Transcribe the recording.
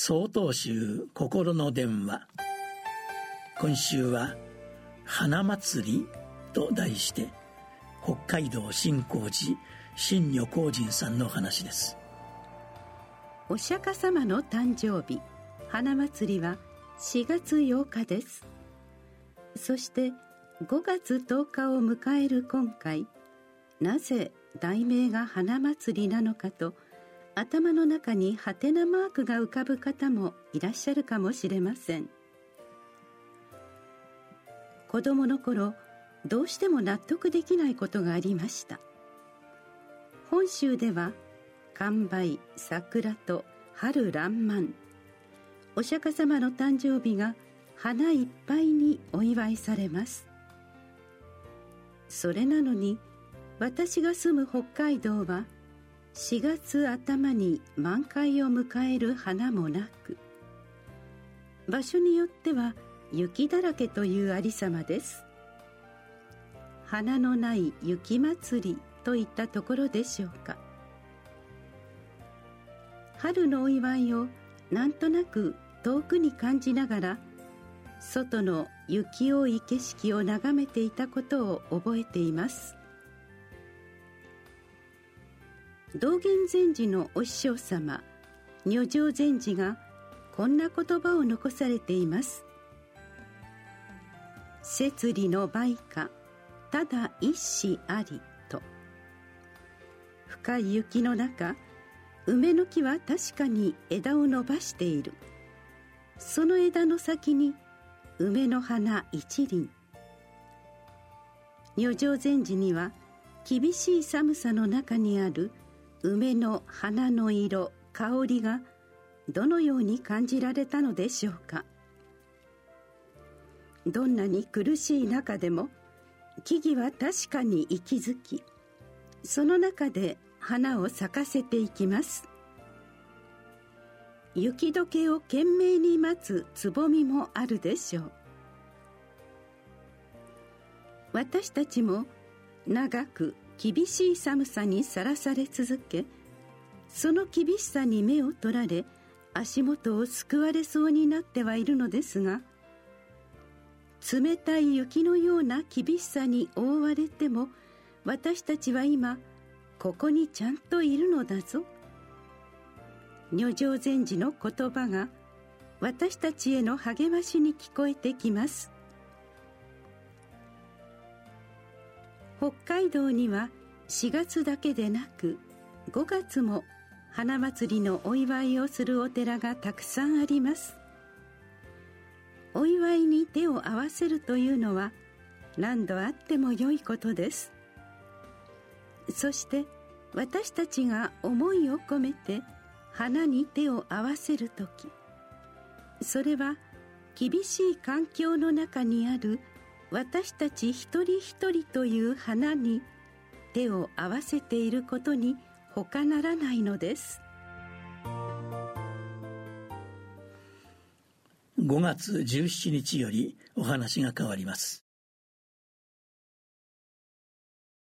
総統集心の電話。今週は「花祭り」と題して北海道新光寺新女光人さんの話です。お釈迦様の誕生日花祭りは4月8日です。そして5月10日を迎える今回なぜ題名が花祭りなのかと頭の中にハテナマークが浮かぶ方もいらっしゃるかもしれません。子供の頃どうしても納得できないことがありました。本州では完売桜と春爛漫お釈迦様の誕生日が花いっぱいにお祝いされます。それなのに私が住む北海道は4月頭に満開を迎える花もなく場所によっては雪だらけというありさまです。花のない雪祭りといったところでしょうか。春のお祝いをなんとなく遠くに感じながら外の雪多い景色を眺めていたことを覚えています。道元禅師のお師匠様女性禅師がこんな言葉を残されています「摂理の売価ただ一子あり」と。深い雪の中梅の木は確かに枝を伸ばしている。その枝の先に梅の花一輪。女性禅師には厳しい寒さの中にある梅の花の色香りがどのように感じられたのでしょうか？どんなに苦しい中でも木々は確かに息づきその中で花を咲かせていきます。雪解けを懸命に待つつぼみもあるでしょう。私たちも長く厳しい寒さにさらされ続けその厳しさに目を取られ足元をすくわれそうになってはいるのですが冷たい雪のような厳しさに覆われても私たちは今ここにちゃんといるのだぞ。女性禅師の言葉が私たちへの励ましに聞こえてきます。北海道には4月だけでなく5月も花祭りのお祝いをするお寺がたくさんあります。お祝いに手を合わせるというのは何度あっても良いことです。そして私たちが思いを込めて花に手を合わせる時それは厳しい環境の中にある私たち一人一人という花に手を合わせていることに他ならないのです。5月17日よりお話が変わります。